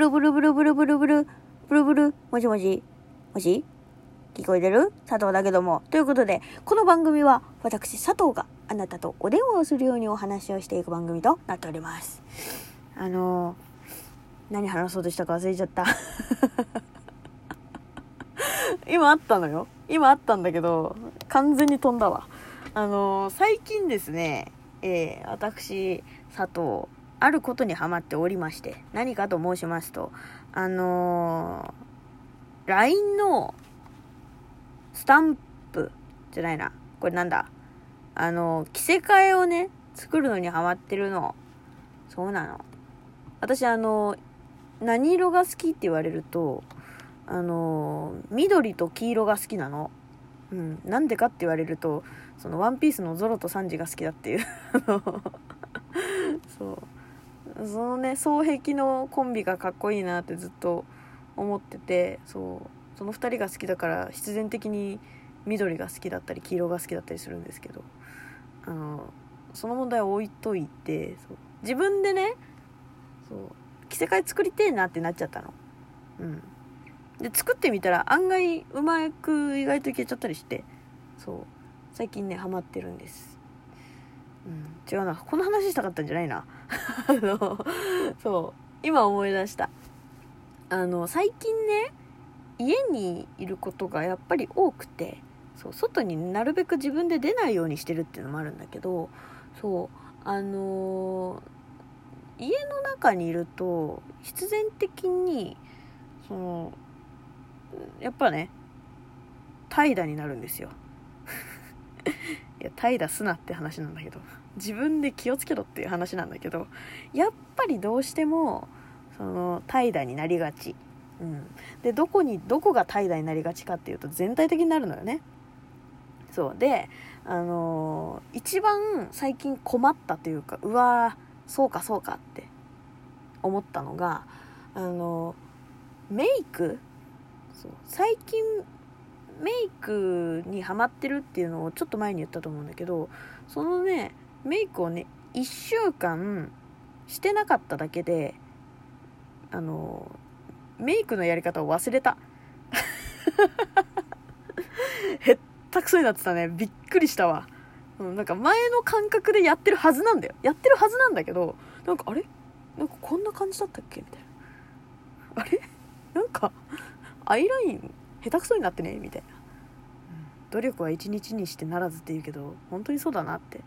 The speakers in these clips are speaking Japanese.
ルブルブルブルブルブル、ブルブル、もしもし、もし？聞こえてる？佐藤だけども。ということで、この番組は私佐藤があなたとお電話をするようにお話をしていく番組となっております。あのー、何話そうとしたか忘れちゃった。今あったのよ。今あったんだけど、完全に飛んだわ。あのー、最近ですね、えー、私、佐藤、あることにハマっておりまして、何かと申しますと、あのー、LINE のスタンプじゃないな。これなんだ？あの、着せ替えをね、作るのにハマってるの。そうなの。私、あの、何色が好きって言われると、あの、緑と黄色が好きなの。うん。なんでかって言われると、その、ワンピースのゾロとサンジが好きだっていう。そう。そのね双璧のコンビがかっこいいなってずっと思っててそうその2人が好きだから必然的に緑が好きだったり黄色が好きだったりするんですけどあのその問題は置いといて自分でねそう着せ替え作りてえなってなっちゃったの。うん。で作ってみたら案外うまく意外といけちゃったりしてそう最近ねハマってるんです、違うな。この話したかったんじゃないな。あのそう。今思い出した。あの最近ね家にいることがやっぱり多くてそう外になるべく自分で出ないようにしてるっていうのもあるんだけどそうあのー、家の中にいると必然的にそのやっぱね怠惰になるんですよ。いや怠惰すなって話なんだけど。自分で気をつけろっていう話なんだけどやっぱりどうしてもその怠惰になりがち、うん、でどこにどこが怠惰になりがちかっていうと全体的になるのよね。そう。であのー、一番最近困ったというかうわそうかそうかって思ったのがあのー、メイク？そう。最近メイクにハマってるっていうのをちょっと前に言ったと思うんだけどそのねメイクをね1週間してなかっただけであのメイクのやり方を忘れた。へったくそになってたね。びっくりしたわ、うん、なんか前の感覚でやってるはずなんだよ。やってるはずなんだけどなんかあれ？なんかこんな感じだったっけ？みたいな。あれ？なんかアイライン下手くそになってね？みたいな、努力は一日にしてならずって言うけど本当にそうだなって。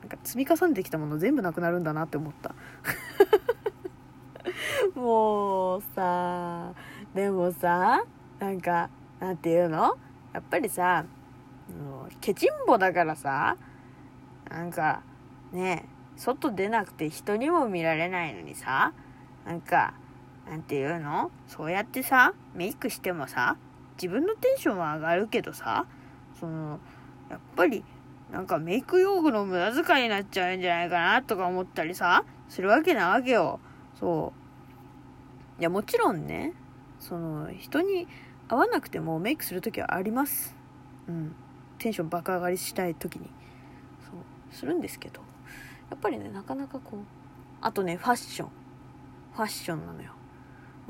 なんか積み重ねてきたもの全部なくなるんだなって思った。もうさでもさなんかなんていうの？やっぱりさケチンボだからさなんかね外出なくて人にも見られないのにさなんかなんていうの？そうやってさメイクしてもさ自分のテンションは上がるけどさそのやっぱりなんかメイク用具の無駄遣いになっちゃうんじゃないかなとか思ったりさするわけなわけよ。そう。いやもちろんねその人に会わなくてもメイクする時はあります。うん。テンション爆上がりしたい時に。そう。するんですけど。やっぱりねなかなかこうあとねファッション。ファッションなのよ。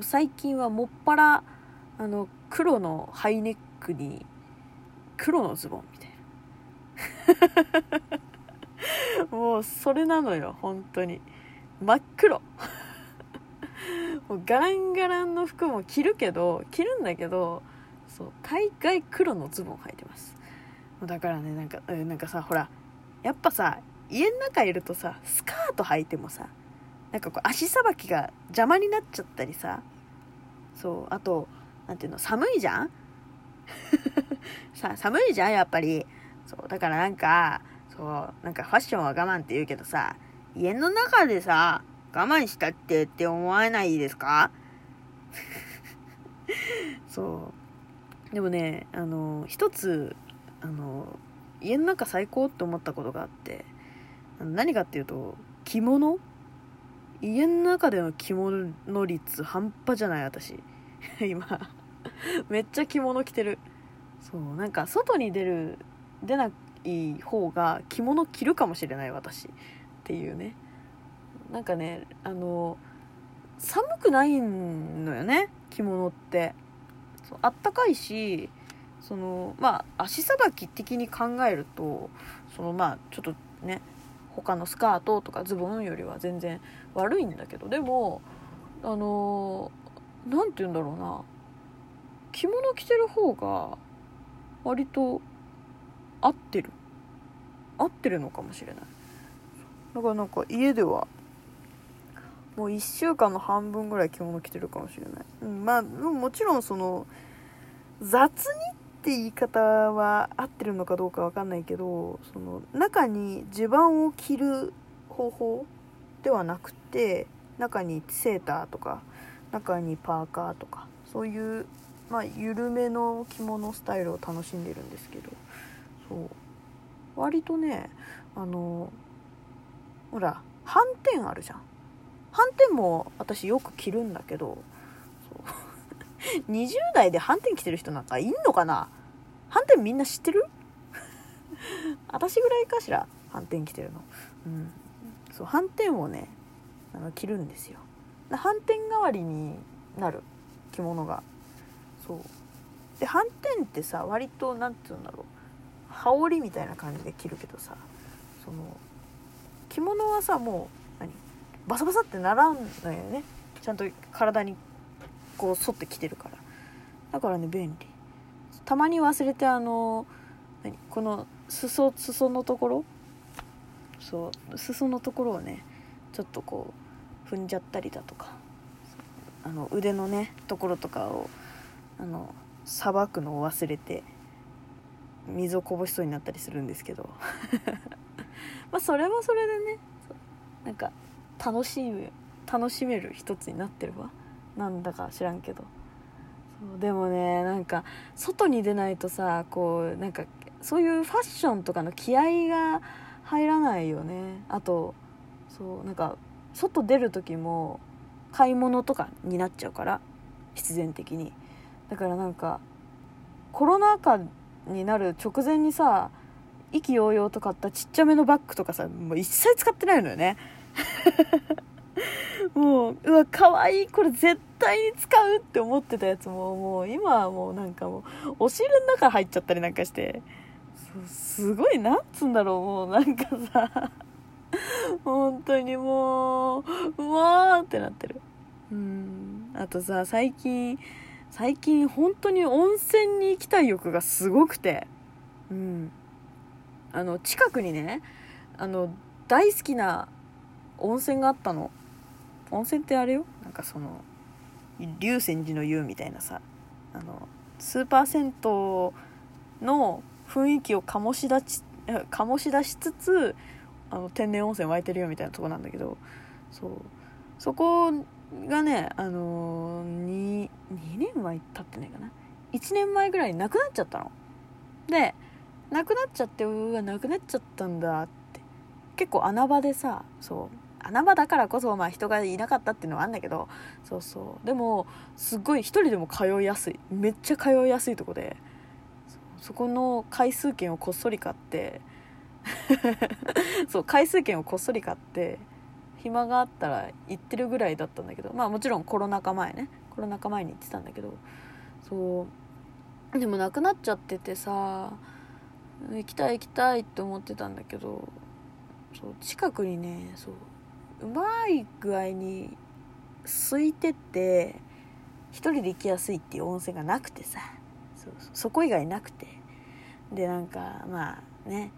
最近はもっぱらあの黒のハイネックに黒のズボンみたいな。もうそれなのよ本当に。真っ黒。もうガランガランの服も着るけど着るんだけどそう大概黒のズボン履いてます。だからねなんかなんかさほらやっぱさ家の中いるとさスカート履いてもさなんかこう足さばきが邪魔になっちゃったりさそうあとなんていうの、寒いじゃん？さ、寒いじゃん、やっぱり。そう、だからなんか、そう、なんかファッションは我慢って言うけどさ、家の中でさ、我慢したってって思わないですか？そう。でもね、あの、一つ、あの、家の中最高って思ったことがあって、何かっていうと、着物？家の中での着物率半端じゃない私。今。めっちゃ着物着てる。そうなんか外に出る出ない方が着物着るかもしれない私っていうね。なんかねあの寒くないのよね着物って。そうあったかいしそのまあ足さばき的に考えるとそのまあちょっとね他のスカートとかズボンよりは全然悪いんだけどでもあの何て言うんだろうな。着物着てる方が割と合ってる。合ってるのかもしれない。だからなんか家ではもう1週間の半分ぐらい着物着てるかもしれない、うん、まあもちろんその雑にって言い方は合ってるのかどうか分かんないけどその中に襦袢を着る方法ではなくて中にセーターとか中にパーカーとかそういうまあ緩めの着物スタイルを楽しんでるんですけど。そう。割とねあのほら斑点あるじゃん。斑点も私よく着るんだけど20 代で斑点着てる人なんかいんのかな？斑点みんな知ってる？私ぐらいかしら斑点着てるの。うん。そう斑点をねあの着るんですよ。斑点代わりになる。着物が。そう。で斑点ってさ割と何て言うんだろう。羽織みたいな感じで着るけどさその着物はさもう何？バサバサってならんのよね。ちゃんと体にこう沿ってきてるから。だからね便利。たまに忘れてあの何？この裾裾のところ？そう裾のところをねちょっとこう踏んじゃったりだとか。あの腕のねところとかをあのさばくのを忘れて水をこぼしそうになったりするんですけど。まあそれはそれでねなんか楽しむ楽しめる一つになってるわ。なんだか知らんけど。そうでもねなんか外に出ないとさこうなんかそういうファッションとかの気合が入らないよね。あとそうなんか外出る時も買い物とかになっちゃうから必然的に。だからなんかコロナ禍になる直前にさ意気揚々と買ったちっちゃめのバッグとかさもう一切使ってないのよね。もううわ可愛いこれ絶対に使うって思ってたやつももう今はもうなんかもうお尻の中入っちゃったりなんかして。すごいなんつうんだろうもうなんかさ。本当にもううわーってなってる。うん。あとさ最近最近本当に温泉に行きたい欲がすごくて。うん。あの近くにねあの大好きな温泉があったの。温泉ってあれよ？なんかその竜泉寺の湯みたいなさ。あのスーパー銭湯の雰囲気を醸し出し 醸し出しつつあの天然温泉湧いてるよみたいなとこなんだけど。そう。そこがねあのー、2, 2年は経ってないかな。1年前ぐらいになくなっちゃったの。でなくなっちゃってうわなくなっちゃったんだって。結構穴場でさそう穴場だからこそまあ人がいなかったっていうのはあんだけどそうそう。でもすごい一人でも通いやすい。めっちゃ通いやすいとこで。そこの回数券をこっそり買って そう回数券をこっそり買って暇があったら行ってるぐらいだったんだけどまあもちろんコロナ禍前ねコロナ禍前に行ってたんだけどそう。でもなくなっちゃっててさ行きたい行きたいって思ってたんだけどそう近くにねそううまい具合に空いてて一人で行きやすいっていう温泉がなくてさそうそこ以外なくて。でなんかまあね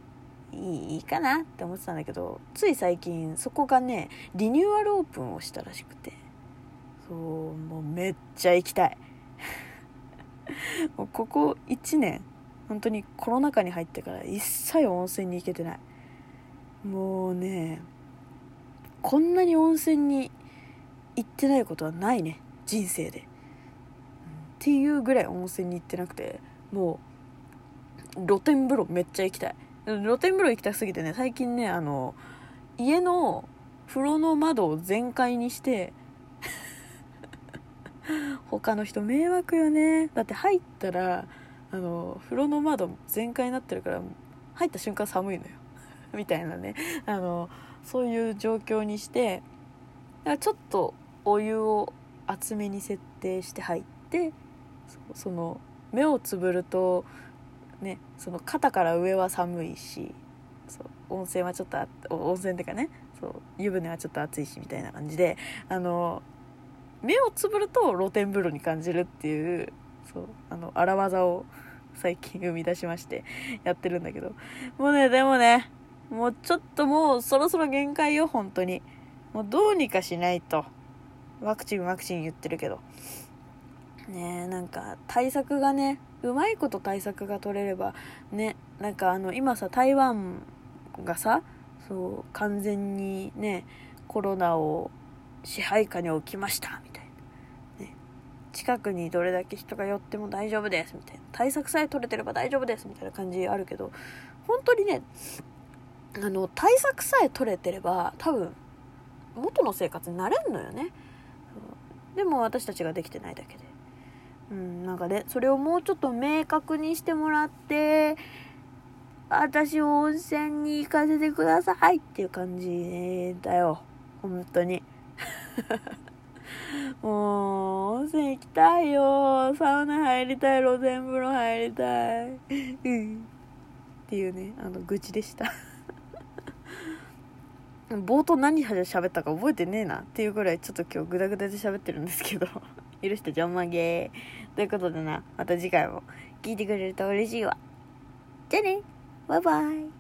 いいかなって思ってたんだけどつい最近そこがねリニューアルオープンをしたらしくて。そうもうめっちゃ行きたい。もうここ1年本当にコロナ禍に入ってから一切温泉に行けてない。もうねこんなに温泉に行ってないことはないね人生で、っていうぐらい温泉に行ってなくてもう露天風呂めっちゃ行きたい。露天風呂行きたすぎてね最近ねあの家の風呂の窓を全開にして 他の人迷惑よね。だって入ったらあの風呂の窓全開になってるから入った瞬間寒いのよ。みたいなね。あのそういう状況にしてちょっとお湯を厚めに設定して入ってその目をつぶるとねその肩から上は寒いし温泉はちょっと温泉っていうかねそう湯船はちょっと暑いしみたいな感じであの目をつぶると露天風呂に感じるっていうそうあの荒技を最近生み出しましてやってるんだけど。もうねでもねもうちょっともうそろそろ限界よ本当に。もうどうにかしないと。ワクチンワクチン言ってるけど。ねなんか対策がねうまいこと対策が取れればねなんかあの今さ台湾がさそう完全にねコロナを支配下に置きましたみたいな、ね、近くにどれだけ人が寄っても大丈夫ですみたいな。対策さえ取れてれば大丈夫ですみたいな感じあるけど本当にねあの対策さえ取れてれば多分元の生活になれんのよね。でも私たちができてないだけで。うんなんかねそれをもうちょっと明確にしてもらって私を温泉に行かせてくださいっていう感じだよ。本当に。もう温泉行きたいよ。サウナ入りたい露天風呂入りたい。うん。っていうねあの愚痴でした。冒頭何喋ったか覚えてねえなっていうぐらいちょっと今日グダグダで喋ってるんですけど。許してちょんまげということでなまた次回も聞いてくれると嬉しいわ。じゃあね。バイバイ。